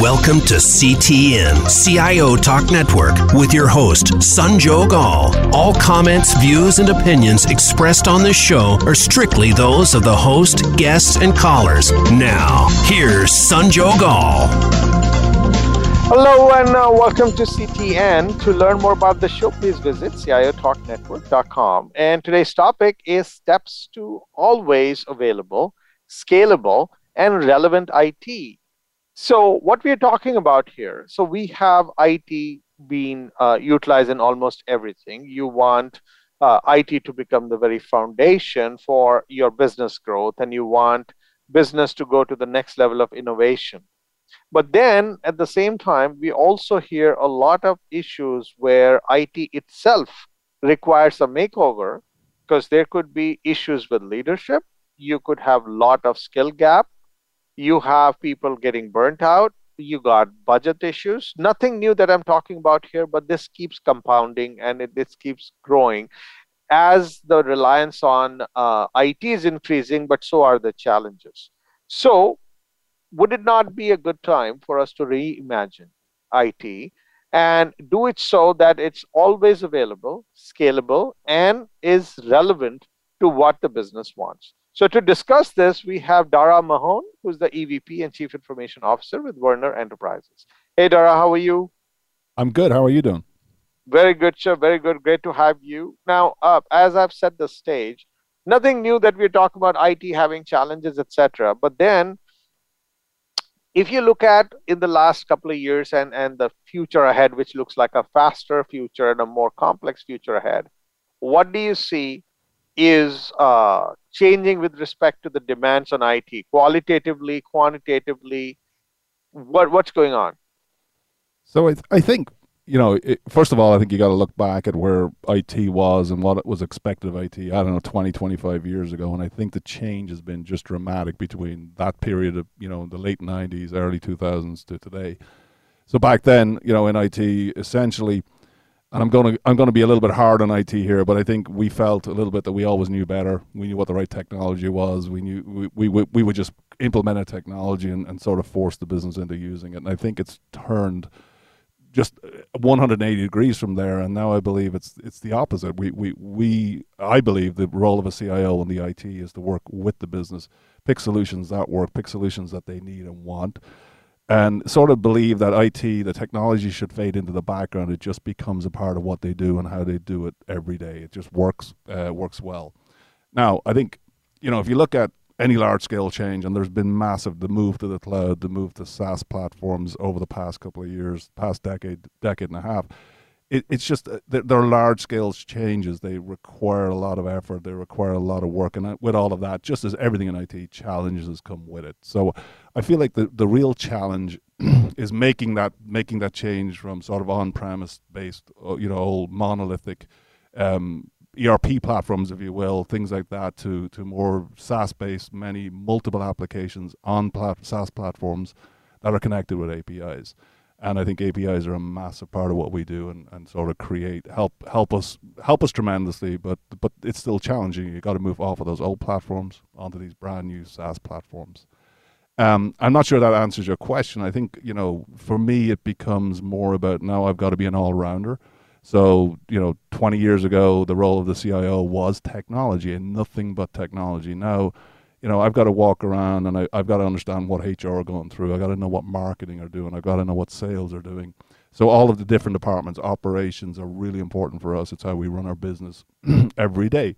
Welcome to CTN, CIO Talk Network, with your host, Sanjog Aul. All comments, views, and opinions expressed on this show are strictly those of the host, guests, and callers. Now, here's Sanjog Aul. Hello and uh, welcome to CTN. To learn more about the show, please visit ciotalknetwork.com. And today's topic is steps to always available, scalable, and relevant IT so what we are talking about here, so we have IT being uh, utilized in almost everything. You want uh, IT to become the very foundation for your business growth, and you want business to go to the next level of innovation. But then at the same time, we also hear a lot of issues where IT itself requires a makeover because there could be issues with leadership. You could have a lot of skill gap. You have people getting burnt out. You got budget issues. Nothing new that i'm talking about here but this keeps compounding and it, this keeps growing. As the reliance on uh, it is increasing but so are the challenges. So would it not be a good time for us to reimagine it and do it so that it's always available scalable and is relevant to what the business wants so to discuss this, we have Dara Mahon, who's the EVP and Chief Information Officer with Werner Enterprises. Hey, Dara, how are you? I'm good. How are you doing? Very good, sir. Very good. Great to have you. Now, uh, as I've set the stage, nothing new that we're talking about IT having challenges, etc. But then, if you look at in the last couple of years and, and the future ahead, which looks like a faster future and a more complex future ahead, what do you see is uh, changing with respect to the demands on IT, qualitatively, quantitatively? What what's going on? So I, th- I think you know, it, first of all, I think you got to look back at where IT was and what it was expected of IT. I don't know, 20, 25 years ago, and I think the change has been just dramatic between that period of you know the late 90s, early 2000s to today. So back then, you know, in IT, essentially and I'm going to I'm to be a little bit hard on IT here, but I think we felt a little bit that we always knew better. We knew what the right technology was. We knew we we, we would just implement a technology and, and sort of force the business into using it. And I think it's turned just 180 degrees from there. And now I believe it's it's the opposite. We we we I believe the role of a CIO in the IT is to work with the business, pick solutions that work, pick solutions that they need and want and sort of believe that IT, the technology should fade into the background. It just becomes a part of what they do and how they do it every day. It just works uh, works well. Now, I think you know if you look at any large scale change, and there's been massive the move to the cloud, the move to SaaS platforms over the past couple of years, past decade, decade and a half it, it's just uh, they're large scale changes. They require a lot of effort. They require a lot of work, and uh, with all of that, just as everything in IT, challenges come with it. So, I feel like the, the real challenge is making that making that change from sort of on premise based, uh, you know, old monolithic um, ERP platforms, if you will, things like that, to to more SaaS based, many multiple applications on plat- SaaS platforms that are connected with APIs and I think APIs are a massive part of what we do and, and sort of create help help us help us tremendously but but it's still challenging. You got to move off of those old platforms onto these brand new SaaS platforms. Um, I'm not sure that answers your question. I think you know for me it becomes more about now I've got to be an all-rounder so you know 20 years ago the role of the CIO was technology and nothing but technology now you know, I've got to walk around and I, have got to understand what HR are going through. I've got to know what marketing are doing. I've got to know what sales are doing. So all of the different departments, operations are really important for us. It's how we run our business every day.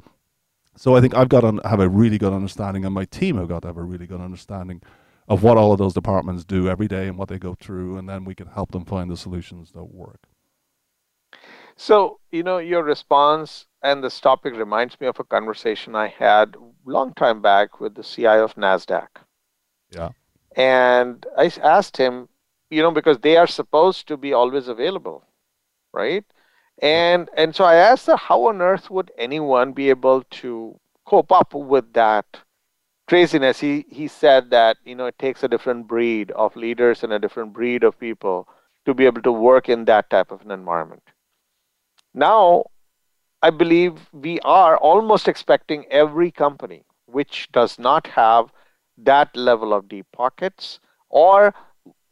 So I think I've got to have a really good understanding, and my team have got to have a really good understanding of what all of those departments do every day and what they go through, and then we can help them find the solutions that work. So, you know, your response and this topic reminds me of a conversation I had a long time back with the CIO of NASDAQ. Yeah. And I asked him, you know, because they are supposed to be always available, right? And and so I asked her, how on earth would anyone be able to cope up with that craziness? He he said that, you know, it takes a different breed of leaders and a different breed of people to be able to work in that type of an environment. Now, I believe we are almost expecting every company which does not have that level of deep pockets or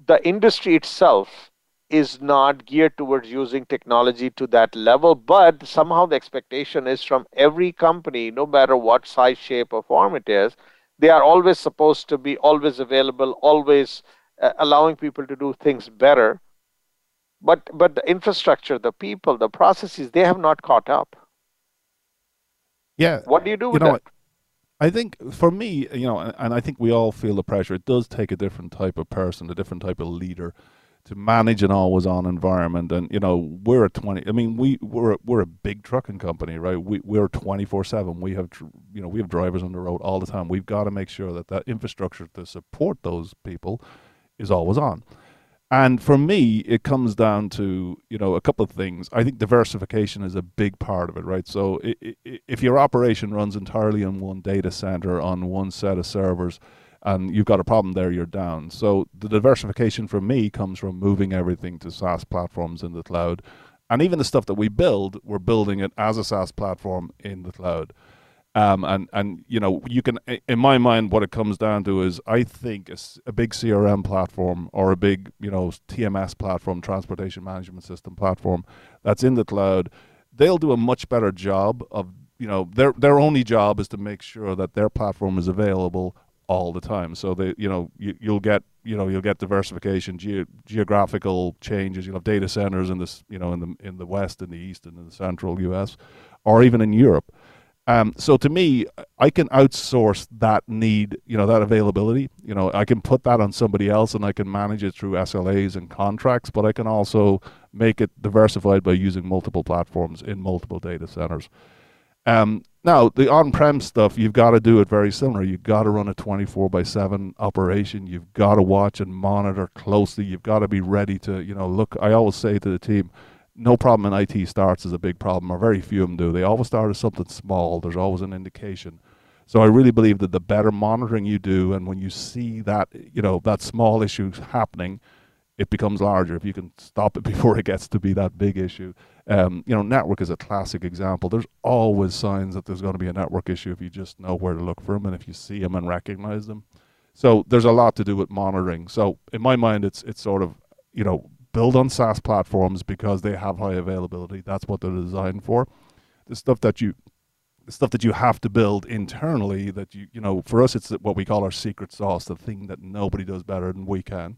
the industry itself is not geared towards using technology to that level but somehow the expectation is from every company no matter what size shape or form it is they are always supposed to be always available always uh, allowing people to do things better but but the infrastructure the people the processes they have not caught up. Yeah. What do you do with you know, that? I think for me, you know, and I think we all feel the pressure. It does take a different type of person, a different type of leader to manage an always on environment. And you know we're a 20 i mean we we're we're a big trucking company right? We we're 24 7 we have you know we have drivers on the road all the time. We've got to make sure that that infrastructure to support those people is always on and for me it comes down to you know a couple of things i think diversification is a big part of it right so if your operation runs entirely on one data center on one set of servers and you've got a problem there, you're down. So the diversification for me comes from moving everything to SaaS platforms in the cloud. And even the stuff that we build, we're building it as a SaaS platform in the cloud. Um, and and you know you can in my mind what it comes down to is I think a, a, big CRM platform or a big you know TMS platform transportation management system platform that's in the cloud they'll do a much better job of you know their their only job is to make sure that their platform is available all the time. So they, you know, you, you'll get, you know, you'll get diversification, ge- geographical changes. You'll have data centers in this, you know, in the in the west, in the east, and in the central U.S., or even in Europe. Um, so to me, I can outsource that need, you know, that availability. You know, I can put that on somebody else, and I can manage it through SLAs and contracts. But I can also make it diversified by using multiple platforms in multiple data centers. Um, now, the on-prem stuff, you've got to do it very similar. You've got to run a 24 by 7 operation. You've got to watch and monitor closely. You've got to be ready to, you know, look. I always say to the team, no problem in IT starts as a big problem, or very few of them do. They always start as something small. There's always an indication. So I really believe that the better monitoring you do, and when you see that, you know, that small issue happening, it becomes larger. If you can stop it before it gets to be that big issue, um, you know, network is a classic example. There's always signs that there's going to be a network issue if you just know where to look for them and if you see them and recognize them. So there's a lot to do with monitoring. So in my mind, it's it's sort of you know build on SaaS platforms because they have high availability. That's what they're designed for. The stuff that you the stuff that you have to build internally that you you know for us it's what we call our secret sauce, the thing that nobody does better than we can.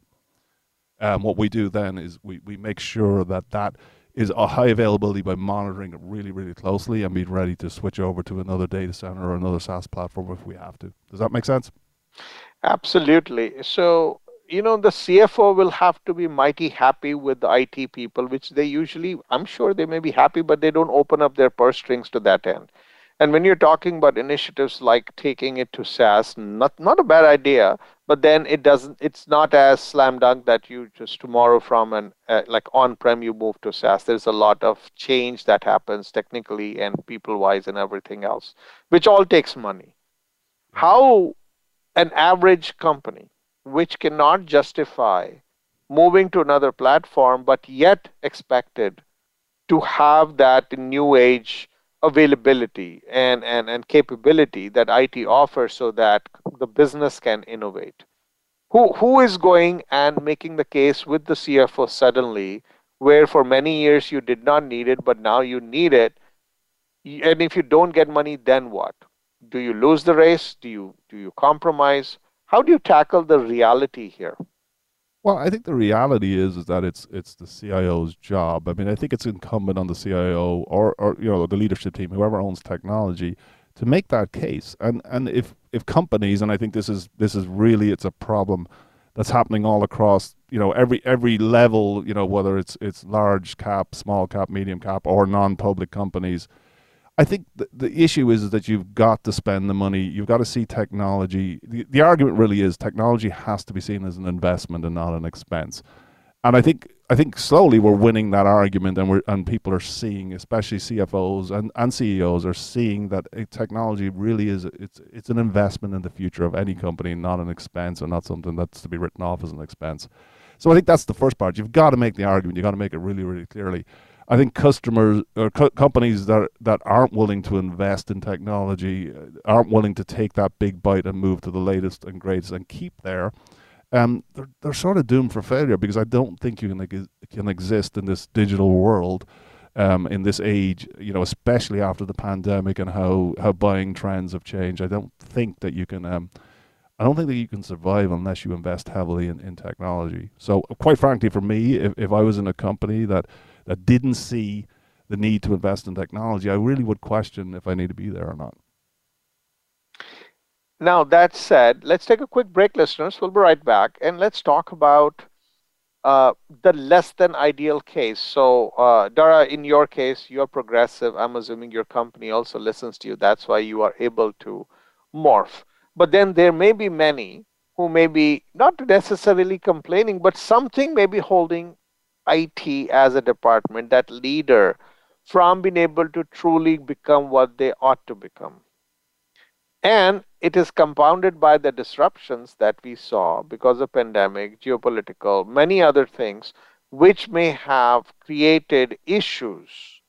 Um, what we do then is we, we make sure that that is a high availability by monitoring it really, really closely and being ready to switch over to another data center or another SaaS platform if we have to. Does that make sense? Absolutely. So, you know, the CFO will have to be mighty happy with the IT people, which they usually, I'm sure they may be happy, but they don't open up their purse strings to that end. And when you're talking about initiatives like taking it to SaaS, not not a bad idea, but then it doesn't. It's not as slam dunk that you just tomorrow from an uh, like on-prem you move to SaaS. There's a lot of change that happens technically and people-wise and everything else, which all takes money. How an average company which cannot justify moving to another platform but yet expected to have that new age availability and, and, and capability that IT offers so that the business can innovate. Who, who is going and making the case with the CFO suddenly, where for many years you did not need it, but now you need it? And if you don't get money, then what? Do you lose the race? Do you, do you compromise? How do you tackle the reality here? Well, I think the reality is is that it's it's the CIO's job. I mean, I think it's incumbent on the CIO or, or you know the leadership team, whoever owns technology, to make that case. And and if if companies, and I think this is this is really it's a problem that's happening all across you know every every level. You know whether it's it's large cap, small cap, medium cap, or non-public companies I think the, the issue is, is that you've got to spend the money. You've got to see technology. The, the argument really is technology has to be seen as an investment and not an expense. And I think I think slowly we're winning that argument, and we're and people are seeing, especially CFOs and, and CEOs, are seeing that eh, technology really is it's it's an investment in the future of any company, not an expense, and not something that's to be written off as an expense. So I think that's the first part. You've got to make the argument. You've got to make it really, really clearly. I think customers or co- companies that that aren't willing to invest in technology, uh, aren't willing to take that big bite and move to the latest and greatest and keep there, um, they're they're sort of doomed for failure because I don't think you can can exist in this digital world. Um, in this age, you know, especially after the pandemic and how, how buying trends have changed, I don't think that you can um, I don't think that you can survive unless you invest heavily in, in technology. So, quite frankly, for me, if, if I was in a company that, that didn't see the need to invest in technology, I really would question if I need to be there or not. Now, that said, let's take a quick break, listeners. We'll be right back and let's talk about uh, the less than ideal case. So, uh, Dara, in your case, you're progressive. I'm assuming your company also listens to you. That's why you are able to morph. But then there may be many who may be not necessarily complaining, but something may be holding IT as a department, that leader, from being able to truly become what they ought to become. And it is compounded by the disruptions that we saw because of pandemic, geopolitical, many other things, which may have created issues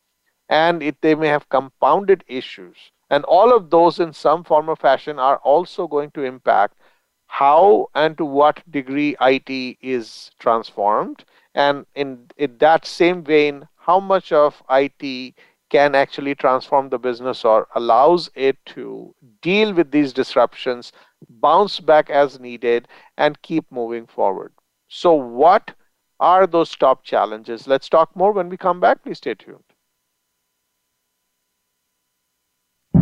and it, they may have compounded issues and all of those, in some form or fashion, are also going to impact how and to what degree IT is transformed. And in, in that same vein, how much of IT can actually transform the business or allows it to deal with these disruptions, bounce back as needed, and keep moving forward. So, what are those top challenges? Let's talk more when we come back. Please stay tuned.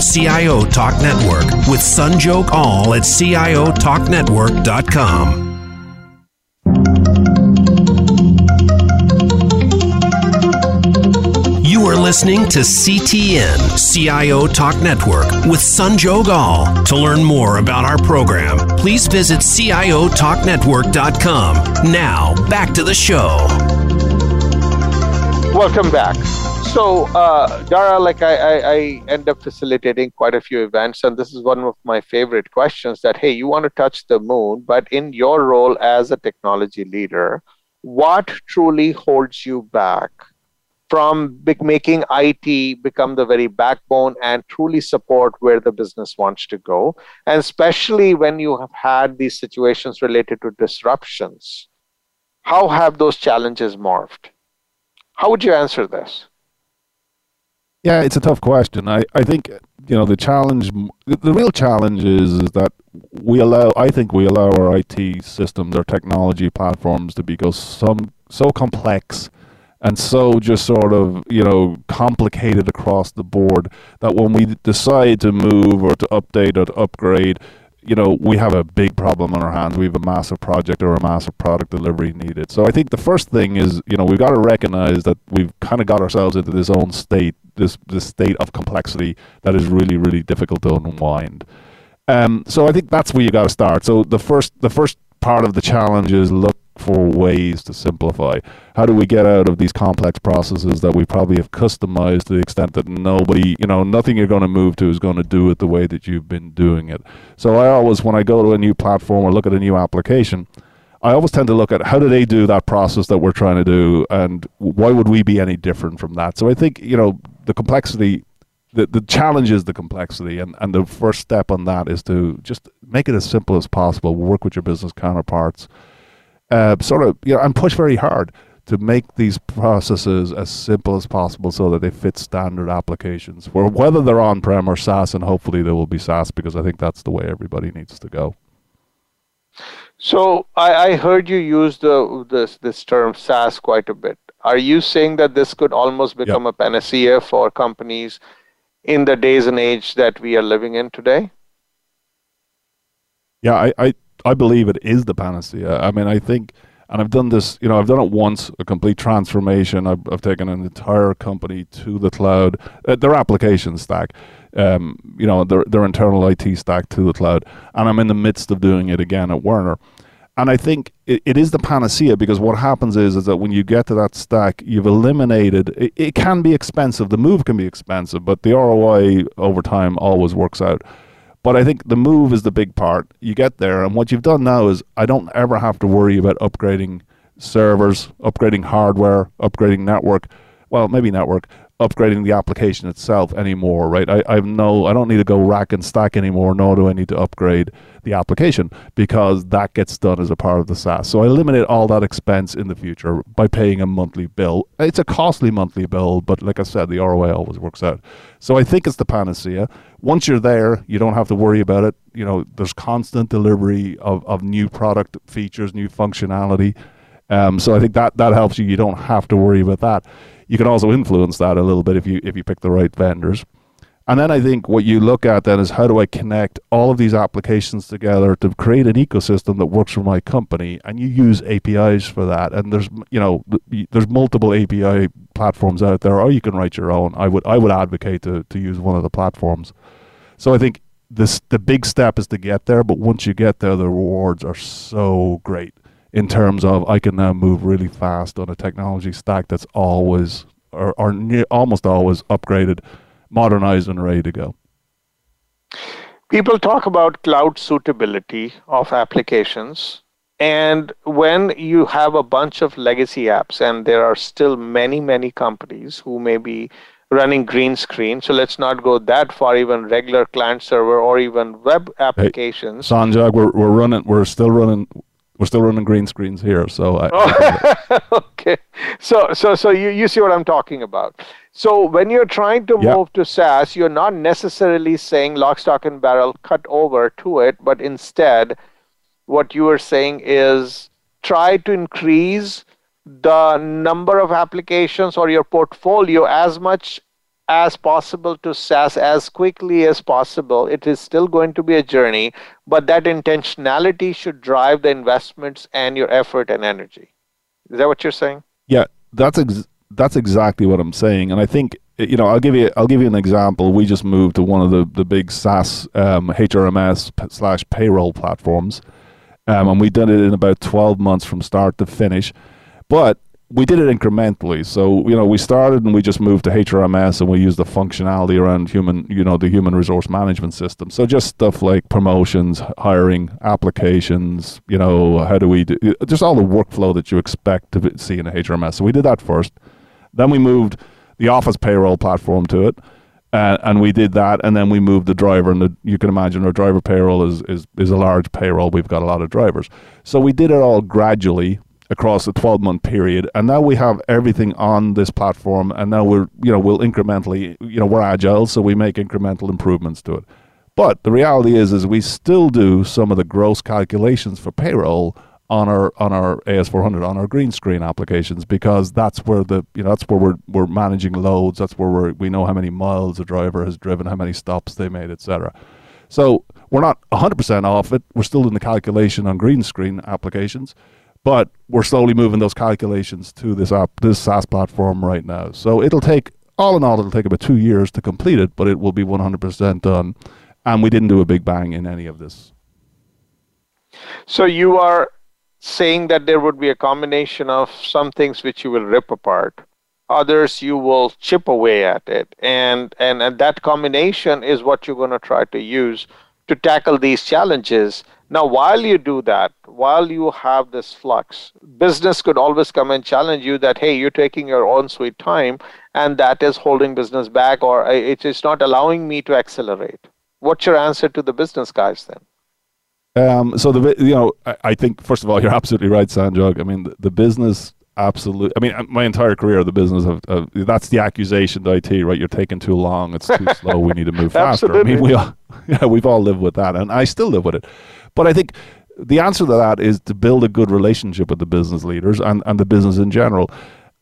CIO Talk Network with Sanjog Aul at CIOTalkNetwork.com. You are listening to CTN CIO Talk Network with Sanjog Aul. To learn more about our program, please visit CIOTalkNetwork.com. Now, back to the show. Welcome back. So, uh, Dara, like I, I, I, end up facilitating quite a few events, and this is one of my favorite questions that, hey, you want to touch the moon, but in your role as a technology leader, what truly holds you back from making IT become the very backbone and truly support where the business wants to go? And especially when you have had these situations related to disruptions, how have those challenges morphed? How would you answer this? Yeah, it's a tough question. I, I think you know the challenge, the real challenge is, is that we allow. I think we allow our IT systems, our technology platforms, to become some so complex and so just sort of you know complicated across the board that when we decide to move or to update or to upgrade you know, we have a big problem on our hands. We have a massive project or a massive product delivery needed. So I think the first thing is, you know, we've got to recognize that we've kind of got ourselves into this own state, this this state of complexity that is really, really difficult to unwind. Um, so I think that's where you got to start. So the first the first part of the challenge is look for ways to simplify. How do we get out of these complex processes that we probably have customized to the extent that nobody, you know, nothing you're going to move to is going to do it the way that you've been doing it. So I always, when I go to a new platform or look at a new application, I always tend to look at how do they do that process that we're trying to do and why would we be any different from that? So I think, you know, the complexity the, the challenge is the complexity and, and the first step on that is to just make it as simple as possible work with your business counterparts uh, sort of you know and push very hard to make these processes as simple as possible so that they fit standard applications for whether they're on prem or SaaS and hopefully they will be SaaS because I think that's the way everybody needs to go. So I, I heard you use the this this term SaaS quite a bit. Are you saying that this could almost become yep. a panacea for companies in the days and age that we are living in today? Yeah, I, I I believe it is the panacea. I mean, I think And I've done this, you know, I've done it once, a complete transformation. I've, I've taken an entire company to the cloud, uh, their application stack, um, you know, their, their internal IT stack to the cloud. And I'm in the midst of doing it again at Werner. And I think it, it is the panacea because what happens is, is that when you get to that stack, you've eliminated, it, it can be expensive. The move can be expensive, but the ROI over time always works out. But I think the move is the big part. You get there, and what you've done now is I don't ever have to worry about upgrading servers, upgrading hardware, upgrading network. Well, maybe network, upgrading the application itself anymore, right? I, I no, I don't need to go rack and stack anymore, nor do I need to upgrade the application because that gets done as a part of the SaaS. So I eliminate all that expense in the future by paying a monthly bill. It's a costly monthly bill, but like I said, the ROI always works out. So I think it's the panacea. Once you're there, you don't have to worry about it. You know, there's constant delivery of, of new product features, new functionality. Um, so I think that that helps you. You don't have to worry about that you can also influence that a little bit if you if you pick the right vendors. And then I think what you look at then is how do I connect all of these applications together to create an ecosystem that works for my company? And you use APIs for that. And there's you know there's multiple API platforms out there, or you can write your own. I would I would advocate to to use one of the platforms. So I think this the big step is to get there, but once you get there, the rewards are so great in terms of I can now move really fast on a technology stack that's always or, or near, almost always upgraded, modernized, and ready to go. People talk about cloud suitability of applications. And when you have a bunch of legacy apps, and there are still many, many companies who may be running green screen. So let's not go that far, even regular client server or even web applications. Hey, Sanjog, we're, we're running, we're still running we're still running green screens here, so I, oh, okay. So so so you, you see what I'm talking about. So when you're trying to yep. move to SaaS, you're not necessarily saying lock, stock, and barrel cut over to it, but instead, what you are saying is try to increase the number of applications or your portfolio as much as possible to SaaS as quickly as possible. It is still going to be a journey, but that intentionality should drive the investments and your effort and energy. Is that what you're saying? Yeah, that's ex- that's exactly what I'm saying, and I think you know I'll give you I'll give you an example. We just moved to one of the the big SaaS um, HRMS slash payroll platforms, um, and we did it in about 12 months from start to finish. But we did it incrementally. So, you know, we started and we just moved to HRMS and we used the functionality around human, you know, the human resource management system. So just stuff like promotions, hiring, applications, you know, how do we do, just all the workflow that you expect to see in a HRMS. So we did that first. Then we moved the office payroll platform to it. Uh, and we did that, and then we moved the driver, and the, you can imagine our driver payroll is, is is a large payroll. We've got a lot of drivers, so we did it all gradually across a 12 month period and now we have everything on this platform and now we're you know we'll incrementally you know we're agile so we make incremental improvements to it. But the reality is is we still do some of the gross calculations for payroll on our on our AS400 on our green screen applications because that's where the you know that's where we're we're managing loads that's where we we know how many miles a driver has driven how many stops they made etc so we're not 100% off it we're still in the calculation on green screen applications but we're slowly moving those calculations to this app, this SaaS platform right now. So it'll take, all in all, it'll take about two years to complete it, but it will be 100% done. And we didn't do a big bang in any of this. So you are saying that there would be a combination of some things which you will rip apart others you will chip away at it and and, and that combination is what you're going to try to use to tackle these challenges now, while you do that, while you have this flux, business could always come and challenge you that, hey, you're taking your own sweet time, and that is holding business back, or it is not allowing me to accelerate. What's your answer to the business guys then? Um, so the you know I, I, think first of all you're absolutely right, Sanjog. I mean the, the business absolutely. I mean uh, my entire career of the business of, of, that's the accusation to IT right. You're taking too long. It's too slow. We need to move faster. I mean we all yeah we've all lived with that, and I still live with it. But I think the answer to that is to build a good relationship with the business leaders and, and the business in general.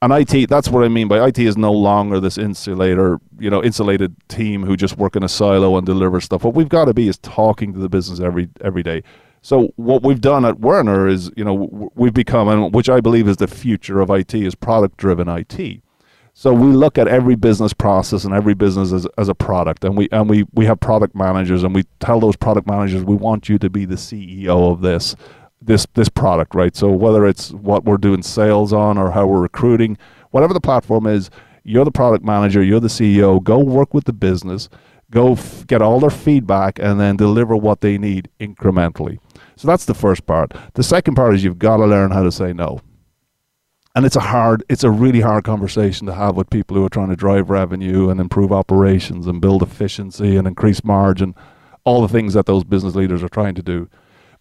And IT, that's what I mean by IT is no longer this insulator, you know, insulated team who just work in a silo and deliver stuff. What we've got to be is talking to the business every every day. So what we've done at Werner is, you know, we've become, and which I believe is the future of IT, is product-driven IT. So we look at every business process and every business as, as a product, and we and we we have product managers, and we tell those product managers we want you to be the CEO of this this this product, right? So whether it's what we're doing sales on or how we're recruiting, whatever the platform is, you're the product manager, you're the CEO. Go work with the business, go f- get all their feedback, and then deliver what they need incrementally. So that's the first part. The second part is you've got to learn how to say no. And it's a hard, it's a really hard conversation to have with people who are trying to drive revenue and improve operations and build efficiency and increase margin, all the things that those business leaders are trying to do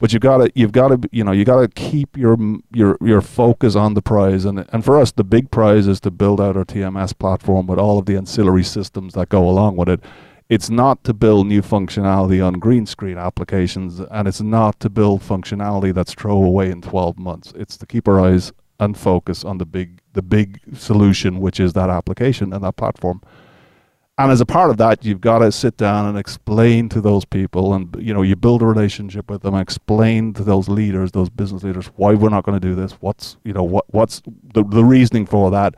but you've got to you've got to you know you got to keep your your your focus on the prize and and for us the big prize is to build out our TMS platform with all of the ancillary systems that go along with it it's not to build new functionality on green screen applications and it's not to build functionality that's throw away in 12 months. It's to keep our eyes and focus on the big the big solution which is that application and that platform. And as a part of that you've got to sit down and explain to those people and you know you build a relationship with them explain to those leaders those business leaders why we're not going to do this what's you know what what's the, the reasoning for that.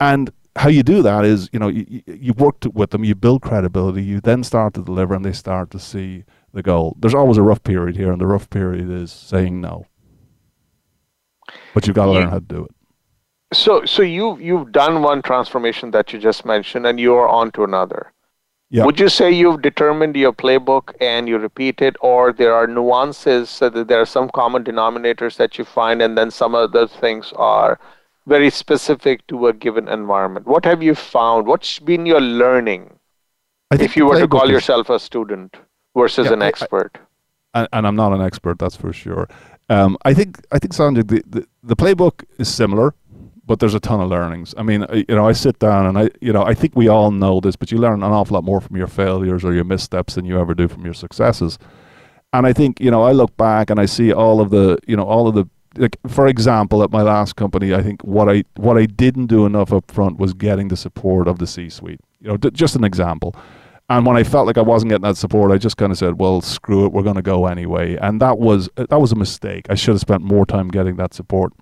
And how you do that is you know you, you work with them you build credibility you then start to deliver and they start to see the goal there's always a rough period here and the rough period is saying no but you've got to learn how to do it so, so you you've done one transformation that you just mentioned, and you're on to another. Yeah. Would you say you've determined your playbook and you repeat it, or there are nuances so that there are some common denominators that you find, and then some other things are very specific to a given environment? What have you found? What's been your learning? if you were to call is, yourself a student versus yeah, an expert. I, and I'm not an expert, that's for sure. Um, I think I think Sanjay, the, the, the playbook is similar but there's a ton of learnings. I mean, you know, I sit down and I, you know, I think we all know this, but you learn an awful lot more from your failures or your missteps than you ever do from your successes. And I think, you know, I look back and I see all of the, you know, all of the, like, for example, at my last company, I think what I what I didn't do enough up front was getting the support of the C-suite. You know, d- just an example. And when I felt like I wasn't getting that support, I just kind of said, "Well, screw it, we're going to go anyway." And that was that was a mistake. I should have spent more time getting that support.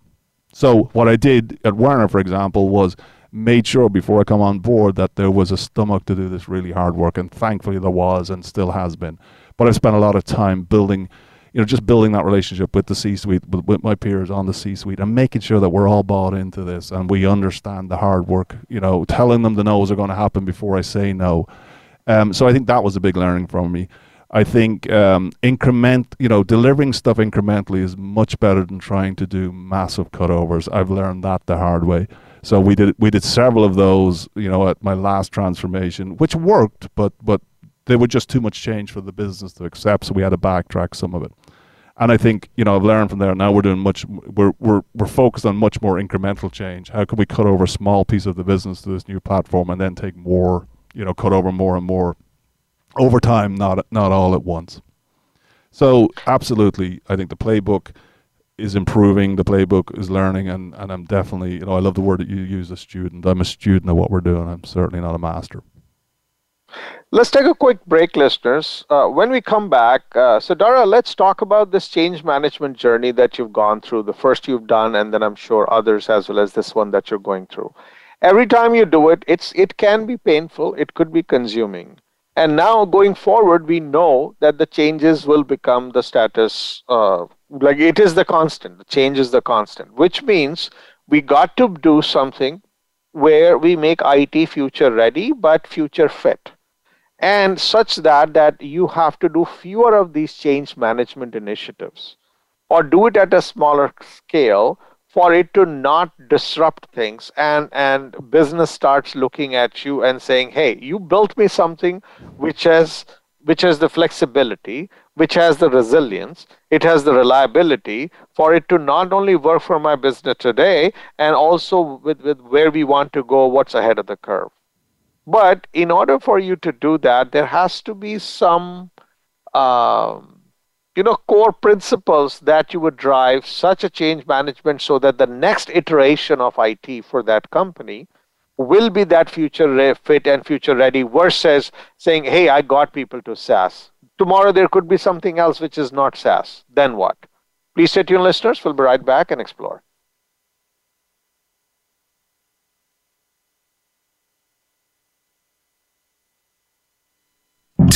So what I did at Werner, for example, was made sure before I come on board that there was a stomach to do this really hard work, and thankfully there was, and still has been. But I spent a lot of time building, you know, just building that relationship with the C-suite, with, with my peers on the C-suite, and making sure that we're all bought into this and we understand the hard work. You know, telling them the no's are going to happen before I say no. Um, so I think that was a big learning from me. I think um, increment, you know, delivering stuff incrementally is much better than trying to do massive cutovers. I've learned that the hard way. So we did we did several of those, you know, at my last transformation, which worked, but but they were just too much change for the business to accept. So we had to backtrack some of it. And I think you know I've learned from there. Now we're doing much. We're we're we're focused on much more incremental change. How can we cut over a small piece of the business to this new platform and then take more, you know, cut over more and more over time, not not all at once. So absolutely, I think the playbook is improving. The playbook is learning, and and I'm definitely, you know, I love the word that you use, a student. I'm a student of what we're doing. I'm certainly not a master. Let's take a quick break, listeners. Uh, when we come back, uh, so Dara, let's talk about this change management journey that you've gone through. The first you've done, and then I'm sure others as well as this one that you're going through. Every time you do it, it's it can be painful. It could be consuming. And now going forward, we know that the changes will become the status, uh, like it is the constant. The change is the constant, which means we got to do something where we make IT future ready but future fit and such that that you have to do fewer of these change management initiatives or do it at a smaller scale for it to not disrupt things. And and business starts looking at you and saying hey you built me something which has which has the flexibility which has the resilience it has the reliability for it to not only work for my business today and also with, with where we want to go what's ahead of the curve but in order for you to do that there has to be some um, you know core principles that you would drive such a change management so that the next iteration of IT for that company will be that future fit and future ready versus saying hey I got people to SaaS tomorrow there could be something else which is not SaaS. Then what? Please stay tuned, listeners. We'll be right back and explore.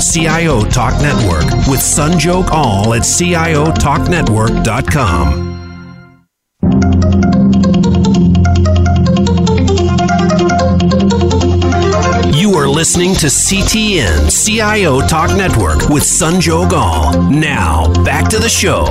CIO Talk Network with Sanjog Aul at CIOTalkNetwork.com. You are listening to CTN CIO Talk Network with Sanjog Aul. Now, back to the show.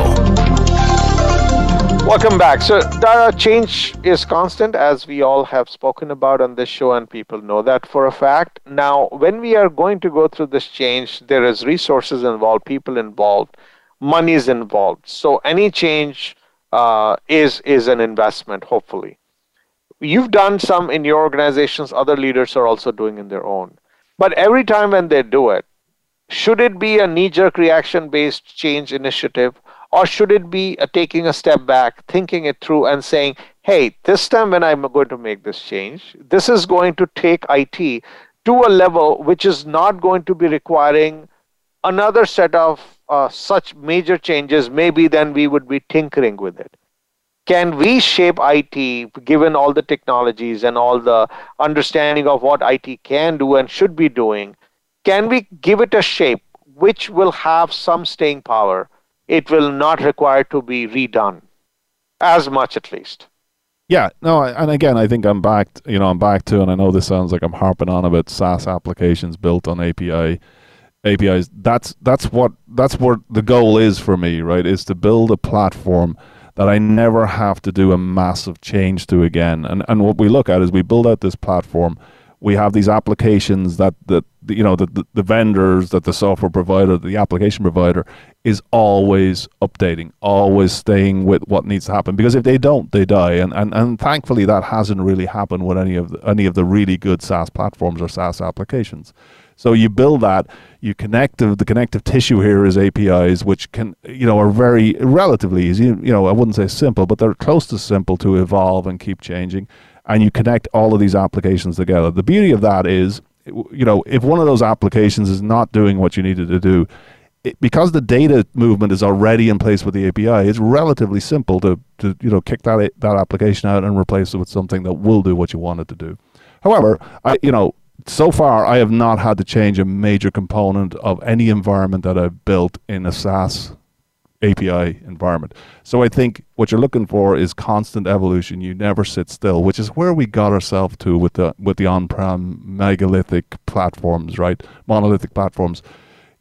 Welcome back. So, Dara, change is constant, as we all have spoken about on this show, and people know that for a fact. Now, when we are going to go through this change, there is resources involved, people involved, money is involved. So, any change uh, is is an investment. Hopefully, you've done some in your organizations. Other leaders are also doing in their own. But every time when they do it, should it be a knee-jerk reaction-based change initiative? Or should it be a taking a step back, thinking it through, and saying, hey, this time when I'm going to make this change, this is going to take IT to a level which is not going to be requiring another set of uh, such major changes, maybe then we would be tinkering with it. Can we shape IT given all the technologies and all the understanding of what IT can do and should be doing? Can we give it a shape which will have some staying power? It will not require to be redone as much at least. Yeah, no, and again, I think I'm back. You know, I'm back to, and I know this sounds like I'm harping on about SaaS applications built on API APIs. That's that's what that's what the goal is for me. Right, is to build a platform that I never have to do a massive change to again. And and what we look at is we build out this platform. We have these applications that that you know the, the, the vendors that the software provider the application provider is always updating always staying with what needs to happen. Because if they don't they die. And and, and thankfully that hasn't really happened with any of the, any of the really good SaaS platforms or SaaS applications. So you build that you connect the, the connective tissue here is APIs which can you know are very relatively easy. You know I wouldn't say simple but they're close to simple to evolve and keep changing and you connect all of these applications together the beauty of that is you know, if one of those applications is not doing what you needed to do, it, because the data movement is already in place with the API, it's relatively simple to, to you know kick that that application out and replace it with something that will do what you want it to do. However, I you know so far I have not had to change a major component of any environment that I've built in a SaaS API environment. So I think what you're looking for is constant evolution. You never sit still, which is where we got ourselves to with the with the on-prem megalithic platforms, right? Monolithic platforms.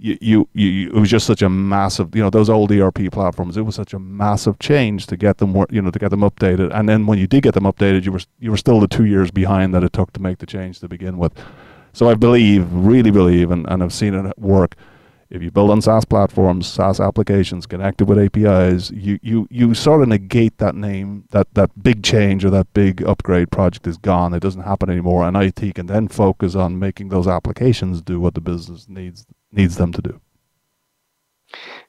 You, you, you, it was just such a massive, you know, those old ERP platforms. It was such a massive change to get them, you know, to get them updated. And then when you did get them updated, you were you were still the two years behind that it took to make the change to begin with. So I believe, really believe, and, and I've seen it work if you build on SaaS platforms, SaaS applications connected with APIs, you, you, you sort of negate that name, that, that big change or that big upgrade project is gone. It doesn't happen anymore. And IT can then focus on making those applications do what the business needs needs them to do.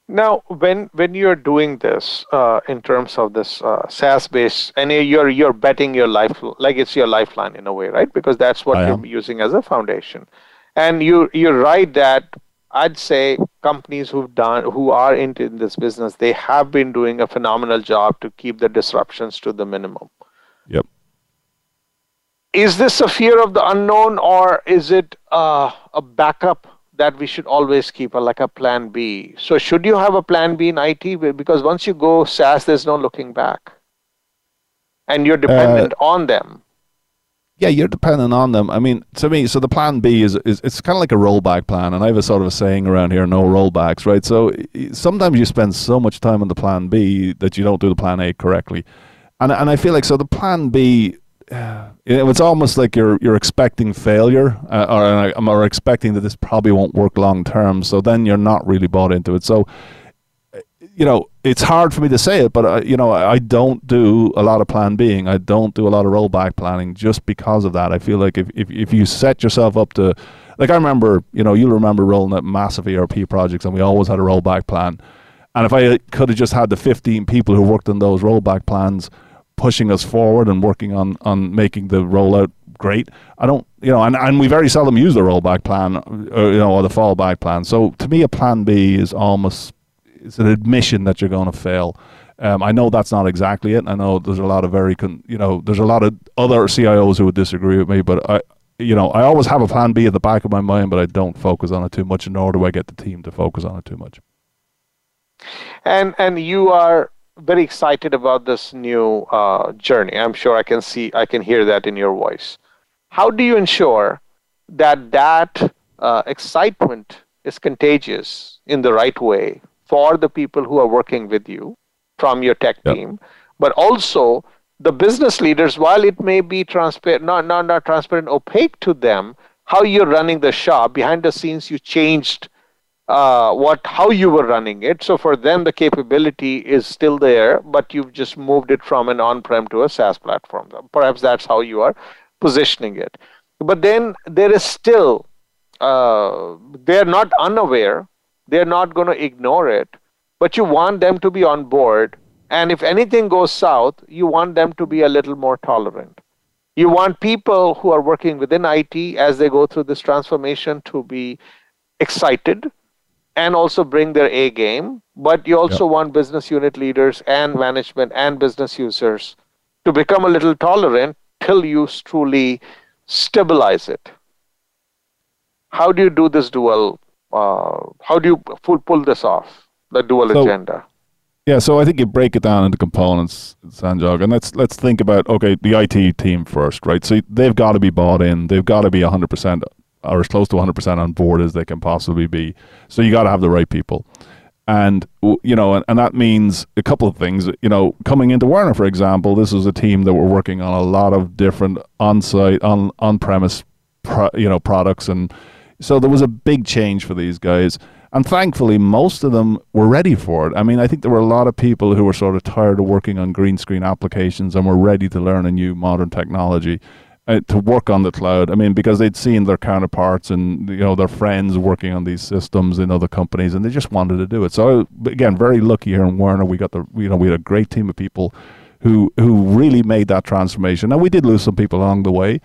Now, when when you're doing this uh, in terms of this uh, SaaS based, and you're you're betting your life like it's your lifeline in a way, right? Because that's what I you're am. using as a foundation. And you you're right that I'd say companies who've done who are into this business, they have been doing a phenomenal job to keep the disruptions to the minimum. Yep. Is this a fear of the unknown, or is it uh, a backup that we should always keep, a, like a plan B? So, should you have a plan B in IT? Because once you go SaaS, there's no looking back, and you're dependent uh, on them yeah, you're dependent on them. I mean, to me, so the plan B is, is it's kind of like a rollback plan, and I have a sort of a saying around here: no rollbacks, right? So sometimes you spend so much time on the plan B that you don't do the plan A correctly, and and I feel like so the plan B it's almost like you're you're expecting failure uh, or, or expecting that this probably won't work long term. So then you're not really bought into it. So you know, it's hard for me to say it, but I, you know, I don't do a lot of plan being. I don't do a lot of rollback planning just because of that. I feel like if, if, if you set yourself up to, like I remember, you know, you'll remember rolling out massive ERP projects and we always had a rollback plan. And if I could have just had the 15 people who worked on those rollback plans pushing us forward and working on, on making the rollout great, I don't, you know, and, and we very seldom use the rollback plan, or, uh, you know, or the fallback plan. So to me, a plan B is almost it's an admission that you're going to fail. Um, I know that's not exactly it. I know there's a lot of very, con- you know, there's a lot of other CIOs who would disagree with me, but I, you know, I always have a plan B at the back of my mind, but I don't focus on it too much, nor do I get the team to focus on it too much. And and you are very excited about this new uh, journey. I'm sure I can see, I can hear that in your voice. How do you ensure that that uh, excitement is contagious in the right way for the people who are working with you from your tech yep. team, but also the business leaders, while it may be transparent, not, not, not transparent, opaque to them, how you're running the shop, behind the scenes, you changed uh, what how you were running it. So for them, the capability is still there, but you've just moved it from an on-prem to a SaaS platform. Perhaps that's how you are positioning it. But then there is still uh, they're not unaware they're not going to ignore it, but you want them to be on board. And if anything goes south, you want them to be a little more tolerant. You want people who are working within IT as they go through this transformation to be excited and also bring their A game. But you also yep. want business unit leaders and management and business users to become a little tolerant till you truly stabilize it. How do you do this dual Uh, how do you pull, pull this off, the dual so, agenda? Yeah, so I think you break it down into components, Sanjog, and let's let's think about okay, the IT team first, right? So they've got to be bought in, they've got to be hundred percent or as close to hundred percent on board as they can possibly be. So you got to have the right people, and you know, and, and that means a couple of things. You know, coming into Werner, for example, this was a team that were working on a lot of different on-site, on on-premise, pro, you know, products and so there was a big change for these guys. And thankfully, most of them were ready for it. I mean, I think there were a lot of people who were sort of tired of working on green screen applications and were ready to learn a new modern technology uh, to work on the cloud. I mean, because they'd seen their counterparts and you know their friends working on these systems in other companies, and they just wanted to do it. So again, very lucky here in Werner. We got the you know we had a great team of people who who really made that transformation. Now we did lose some people along the way.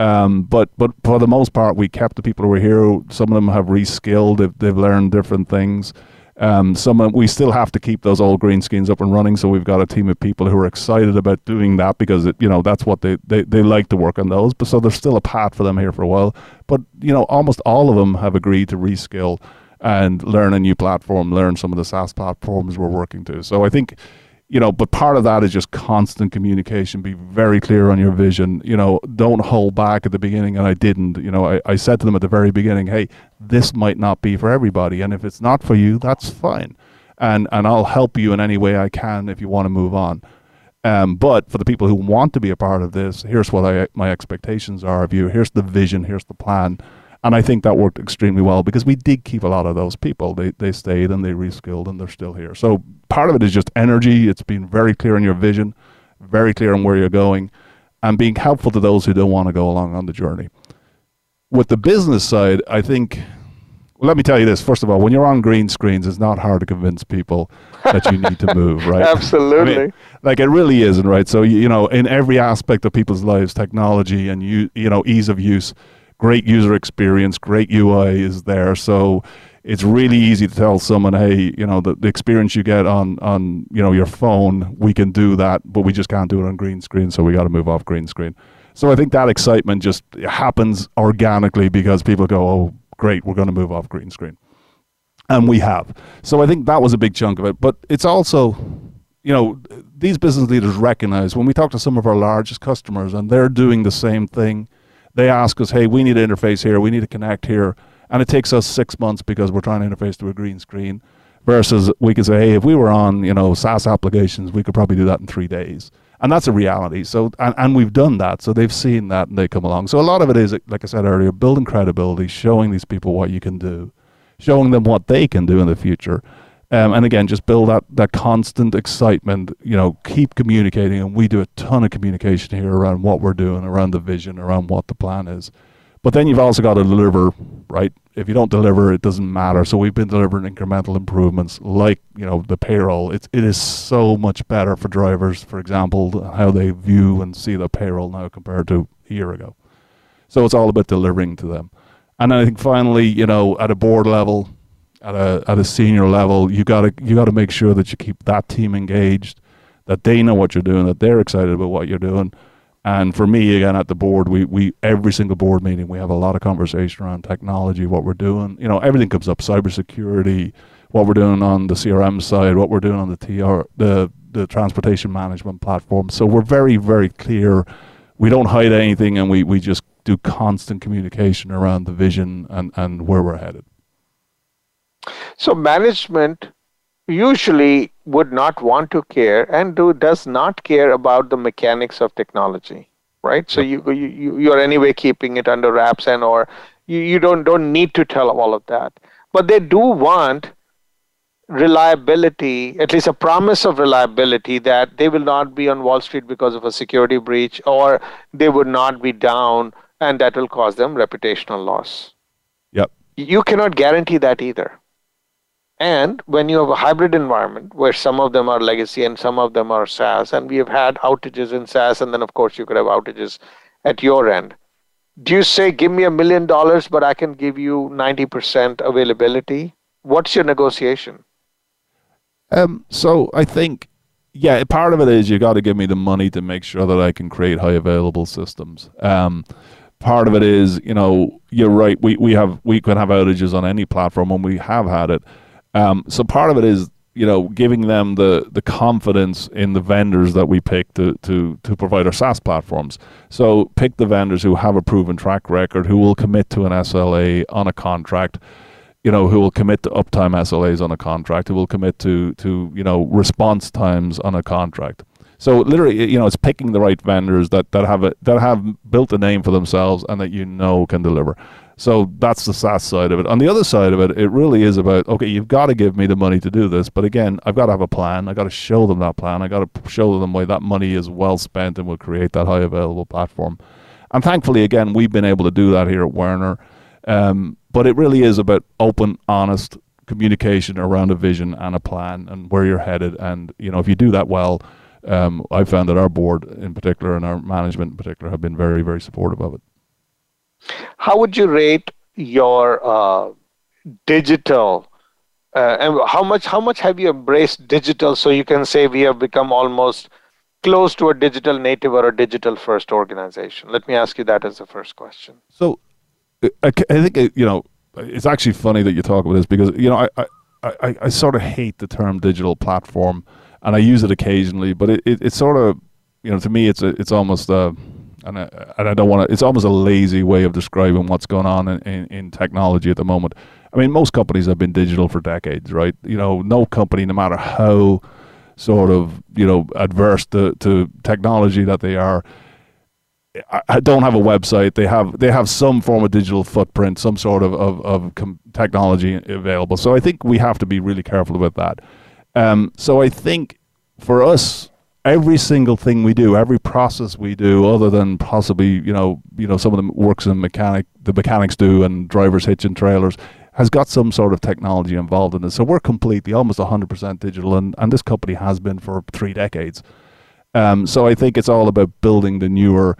Um, but but for the most part, we kept the people who were here. Some of them have reskilled; they've, they've learned different things. Um, some we still have to keep those old green screens up and running. So we've got a team of people who are excited about doing that because it, you know that's what they, they they like to work on those. But so there's still a path for them here for a while. But you know, almost all of them have agreed to reskill and learn a new platform, learn some of the SaaS platforms we're working to. So I think you know, but part of that is just constant communication. Be very clear on your vision. You know, don't hold back at the beginning. And I didn't. You know, I, I said to them at the very beginning, hey, this might not be for everybody. And if it's not for you, that's fine. And, and I'll help you in any way I can if you want to move on. Um, but for the people who want to be a part of this, here's what I, my expectations are of you. Here's the vision. Here's the plan. And I think that worked extremely well because we did keep a lot of those people. They, they stayed and they reskilled and they're still here. So part of it is just energy. It's being very clear in your vision, very clear on where you're going, and being helpful to those who don't want to go along on the journey. With the business side, I think well, let me tell you this. First of all, when you're on green screens, it's not hard to convince people that you need to move, right? Absolutely. I mean, like it really isn't, right? So you know, in every aspect of people's lives, technology and you you know ease of use great user experience, great UI is there. So it's really easy to tell someone, hey, you know, the, the experience you get on on you know your phone, we can do that, but we just can't do it on green screen. So we got to move off green screen. So I think that excitement just happens organically because people go, oh, great, we're going to move off green screen, and we have. So I think that was a big chunk of it. But it's also you know, these business leaders recognize when we talk to some of our largest customers and they're doing the same thing they ask us, hey, we need an interface here, we need to connect here, and it takes us six months because we're trying to interface to a green screen. Versus we could say, hey, if we were on, you know, SaaS applications, we could probably do that in three days. and that's a reality. So, and, and we've done that. So they've seen that and they come along. So a lot of it is, like I said earlier, building credibility, showing these people what you can do, showing them what they can do in the future. Um, and again, just build that, that constant excitement, you know, keep communicating. And we do a ton of communication here around what we're doing, around the vision, around what the plan is. But then you've also got to deliver, right? If you don't deliver, it doesn't matter. So we've been delivering incremental improvements, like you know the payroll. It's it is so much better for drivers, for example, how they view and see the payroll now compared to a year ago. So it's all about delivering to them. And I think finally, you know, at a board level, at a at a senior level, you gotta you gotta make sure that you keep that team engaged, that they know what you're doing, that they're excited about what you're doing and for me, again, at the board, we, we every single board meeting, we have a lot of conversation around technology, what we're doing. You know, everything comes up: cybersecurity, what we're doing on the CRM side, what we're doing on the TR, the the transportation management platform. So we're very, very clear. We don't hide anything, and we, we just do constant communication around the vision and, and where we're headed. So management usually would not want to care and do, does not care about the mechanics of technology right? So you, you you're anyway keeping it under wraps and or you, you don't don't need to tell all of that. But they do want reliability at least a promise of reliability that they will not be on wall street because of a security breach or they would not be down and that will cause them reputational loss. Yep. You cannot guarantee that either and when you have a hybrid environment where some of them are legacy and some of them are SaaS, and we have had outages in SaaS, and then of course you could have outages at your end. Do you say, give me a million dollars, but I can give you 90% availability? What's your negotiation? Um, so I think, yeah, part of it is you got to give me the money to make sure that I can create high available systems. Um, part of it is, you know, you're right. We, we have we can have outages on any platform, and we have had it. Um, so part of it is you know giving them the the confidence in the vendors that we pick to to to provide our SaaS platforms. So pick the vendors who have a proven track record, who will commit to an SLA on a contract. You know, who will commit to uptime SLAs on a contract, who will commit to to you know response times on a contract. So literally, you know, it's picking the right vendors that, that have a, that have built a name for themselves and that you know can deliver. So that's the SaaS side of it. On the other side of it, it really is about okay, you've got to give me the money to do this, but again, I've got to have a plan. I got to show them that plan. I got to show them why that money is well spent and will create that high available platform. And thankfully, again, we've been able to do that here at Werner. Um, but it really is about open, honest communication around a vision and a plan and where you're headed. And you know, if you do that well, um, I found that our board in particular and our management in particular have been very, very supportive of it. How would you rate your uh, digital? Uh, and how much how much have you embraced digital so you can say we have become almost close to a digital native or a digital first organization? Let me ask you that as the first question. So, I, I think uh, you know it's actually funny that you talk about this because you know I I, I, I sort of hate the term digital platform and I use it occasionally, but it, it it's sort of you know to me it's a, it's almost a and I, and I don't want to. It's almost a lazy way of describing what's going on in, in, in, technology at the moment. I mean, most companies have been digital for decades, right? You know, no company, no matter how sort of you know adverse to, to technology that they are, I, I don't have a website. They have they have some form of digital footprint, some sort of of, of com- technology available. So I think we have to be really careful about that. Um, so I think for us every single thing we do, every process we do, other than possibly you know you know some of the works in mechanic the mechanics do and drivers hitching trailers has got some sort of technology involved in it. So we're completely almost 100% digital, and and this company has been for three decades. Um, so I think it's all about building the newer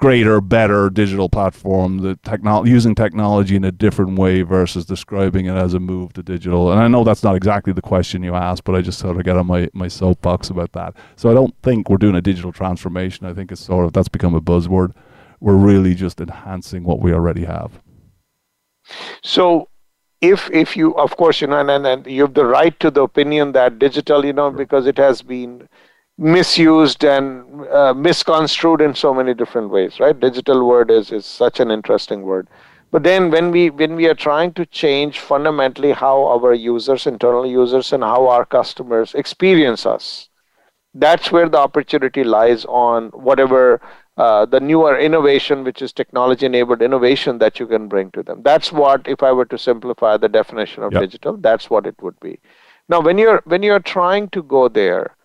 greater, better digital platform, the technolo- using technology in a different way versus describing it as a move to digital. And I know that's not exactly the question you asked, but I just sort of get on my, my soapbox about that. So I don't think we're doing a digital transformation. I think it's sort of that's become a buzzword. We're really just enhancing what we already have. So if if you of course you know and, and you have the right to the opinion that digital you know because it has been misused and uh, misconstrued in so many different ways right digital word is, is such an interesting word but then when we when we are trying to change fundamentally how our users internal users and how our customers experience us That's where the opportunity lies on whatever uh, the newer innovation, which is technology enabled innovation that you can bring to them. That's what, if I were to simplify the definition of yep. digital, that's what it would be. Now, when you're when you're trying to go there,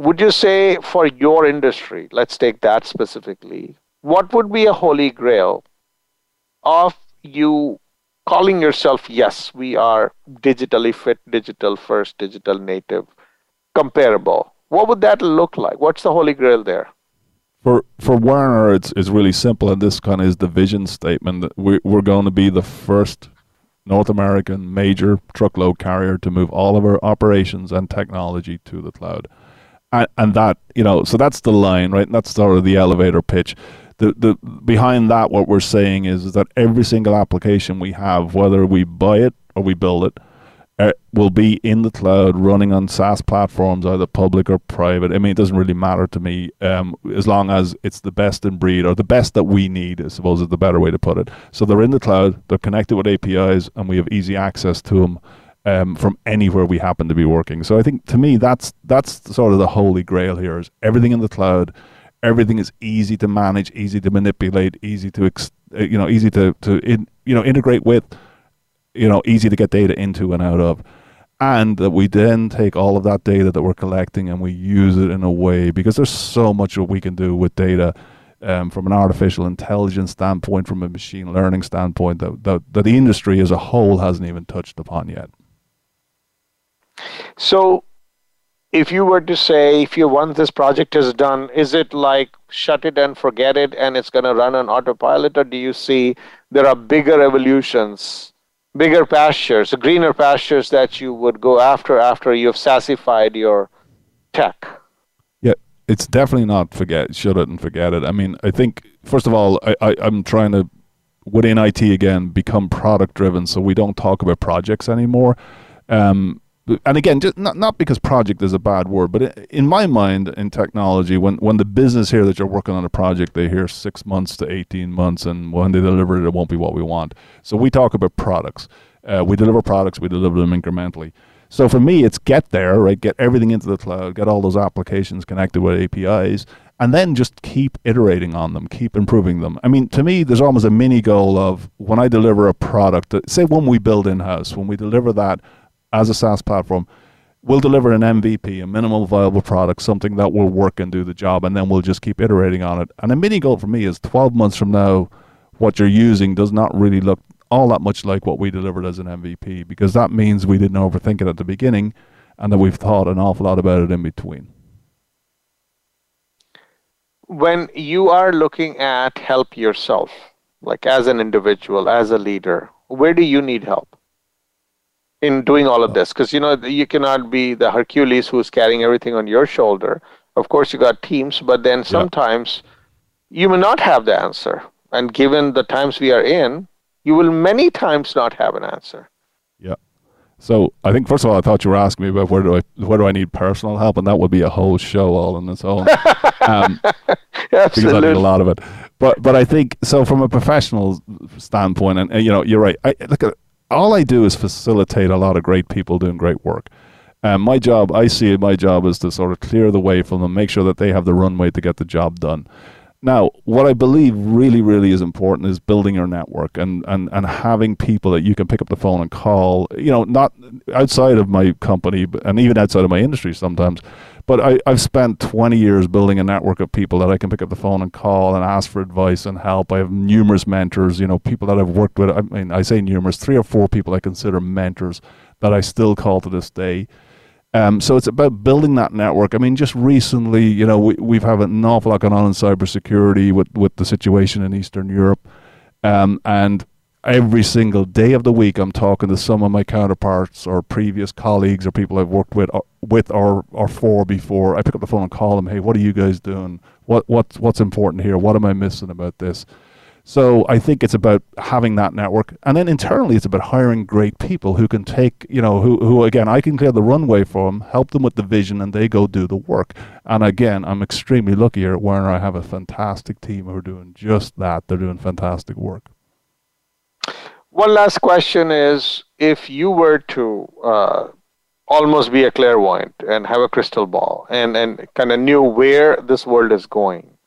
would you say for your industry, let's take that specifically, what would be a holy grail of you calling yourself, yes, we are digitally fit, digital first, digital native, comparable? What would that look like? What's the holy grail there? For for Werner, it's it's really simple, and this kind of is the vision statement that we we're going to be the first North American major truckload carrier to move all of our operations and technology to the cloud. And, and that, you know, so that's the line, right? And that's sort of the elevator pitch. The, the behind that, what we're saying is, is that every single application we have, whether we buy it or we build it, uh, will be in the cloud running on SaaS platforms, either public or private. I mean, it doesn't really matter to me um, as long as it's the best in breed or the best that we need, I suppose is the better way to put it. So they're in the cloud, they're connected with APIs, and we have easy access to them. Um, from anywhere we happen to be working, so I think to me that's that's sort of the holy grail here is everything in the cloud, everything is easy to manage, easy to manipulate, easy to ex- uh, you know easy to to in, you know integrate with you know, easy to get data into and out of. And that we then take all of that data that we're collecting and we use it in a way because there's so much that we can do with data um, from an artificial intelligence standpoint, from a machine learning standpoint, that, that, that the industry as a whole hasn't even touched upon yet. So, if you were to say, if you once this project is done, is it like shut it and forget it and it's going to run on autopilot, or do you see there are bigger evolutions bigger pastures, greener pastures that you would go after after you've sassified your tech. Yeah, it's definitely not forget shut it and forget it. I mean, I think first of all, I, I I'm trying to within IT again become product driven, so we don't talk about projects anymore. Um, and again, just not not because project is a bad word, but in my mind, in technology, when when the business here that you're working on a project, they hear six months to eighteen months, and when they deliver it, it won't be what we want. So we talk about products. Uh, we deliver products. We deliver them incrementally. So for me, it's get there, right? Get everything into the cloud, get all those applications connected with APIs, and then just keep iterating on them, keep improving them. I mean, to me, there's almost a mini goal of when I deliver a product, say when we build in house, when we deliver that as a SaaS platform, we'll deliver an MVP, a minimal viable product, something that will work and do the job, and then we'll just keep iterating on it. And a mini goal for me is 12 months from now, what you're using does not really look all that much like what we delivered as an MVP, because that means we didn't overthink it at the beginning and that we've thought an awful lot about it in between. When you are looking at help yourself, like as an individual, as a leader, where do you need help? In doing all of this because you know you cannot be the hercules who's carrying everything on your shoulder. Of course you got teams but then sometimes yeah. you may not have the answer. And given the times we are in you will many times not have an answer. Yeah. So i think first of all i thought you were asking me about where do i where do i need personal help and that would be a whole show all on its own. Um, because i need a lot of it. But but i think so from a professional standpoint and, and you know you're right. I, look at all I do is facilitate a lot of great people doing great work. And my job, I see my job is to sort of clear the way for them, make sure that they have the runway to get the job done. Now, what I believe really, really is important is building your network and, and, and having people that you can pick up the phone and call, you know, not outside of my company and even outside of my industry sometimes, but I, I've spent 20 years building a network of people that I can pick up the phone and call and ask for advice and help. I have numerous mentors, you know, people that I've worked with. I mean, I say numerous, three or four people I consider mentors that I still call to this day. Um, so it's about building that network. I mean, just recently, you know, we, we've had an awful lot going on in cybersecurity with, with the situation in Eastern Europe. Um, and every single day of the week, I'm talking to some of my counterparts or previous colleagues or people I've worked with or, uh, with or, or for before. I pick up the phone and call them, hey, what are you guys doing? What, what's, what's important here? What am I missing about this? So I think it's about having that network, and then internally it's about hiring great people who can take, you know, who who again I can clear the runway for them, help them with the vision, and they go do the work. And again, I'm extremely lucky here at where I have a fantastic team who are doing just that. They're doing fantastic work. One last question is: If you were to uh, almost be a clairvoyant and have a crystal ball and, and kind of knew where this world is going,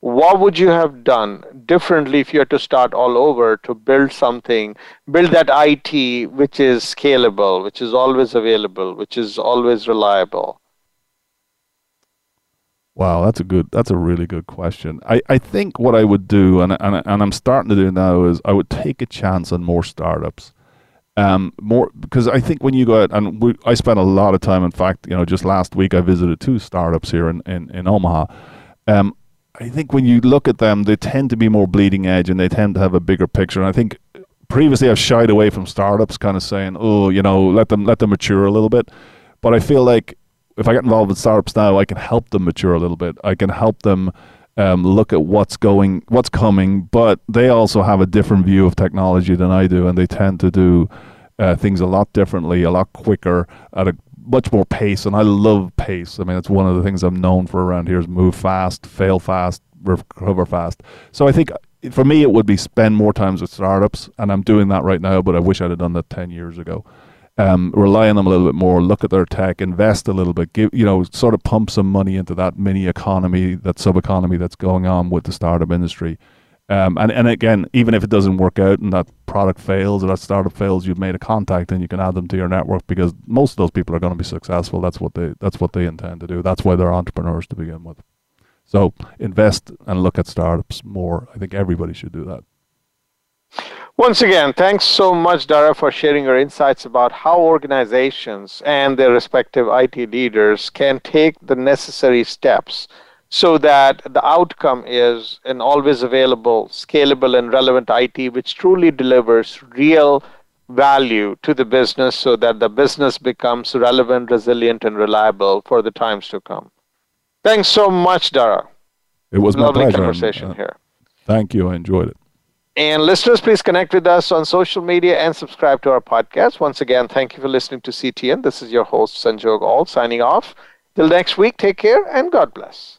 what would you have done differently if you had to start all over to build something, build that IT which is scalable, which is always available, which is always reliable? Wow, that's a good. That's a really good question. I, I think what I would do, and, and and I'm starting to do now, is I would take a chance on more startups. Um, more because I think when you go out and we, I spent a lot of time. In fact, you know, just last week I visited two startups here in in, in Omaha. Um, I think when you look at them, they tend to be more bleeding edge and they tend to have a bigger picture. And I think previously I've shied away from startups, kind of saying, "Oh, you know, let them let them mature a little bit." But I feel like if I get involved with startups now, I can help them mature a little bit. I can help them um, look at what's going, what's coming. But they also have a different view of technology than I do, and they tend to do uh, things a lot differently, a lot quicker, at a much more pace, and I love pace. I mean, it's one of the things I'm known for around here is move fast, fail fast, recover fast. So I think for me, it would be spend more times with startups, and I'm doing that right now. But I wish I'd have done that ten years ago. Um, rely on them a little bit more, look at their tech, invest a little bit, give you know, sort of pump some money into that mini economy, that sub economy that's going on with the startup industry. Um, and, and again, even if it doesn't work out and that product fails or that startup fails, you've made a contact and you can add them to your network because most of those people are going to be successful. That's what they that's what they intend to do. That's why they're entrepreneurs to begin with. So invest and look at startups more. I think everybody should do that. Once again, thanks so much, Daragh, for sharing your insights about how organizations and their respective IT leaders can take the necessary steps so that the outcome is an always available, scalable, and relevant IT which truly delivers real value to the business so that the business becomes relevant, resilient, and reliable for the times to come. Thanks so much, Daragh. It was Lovely my pleasure. conversation uh, here. Thank you. I enjoyed it. And listeners, please connect with us on social media and subscribe to our podcast. Once again, thank you for listening to CTN. This is your host, Sanjog Aul, signing off. Till next week, take care and God bless.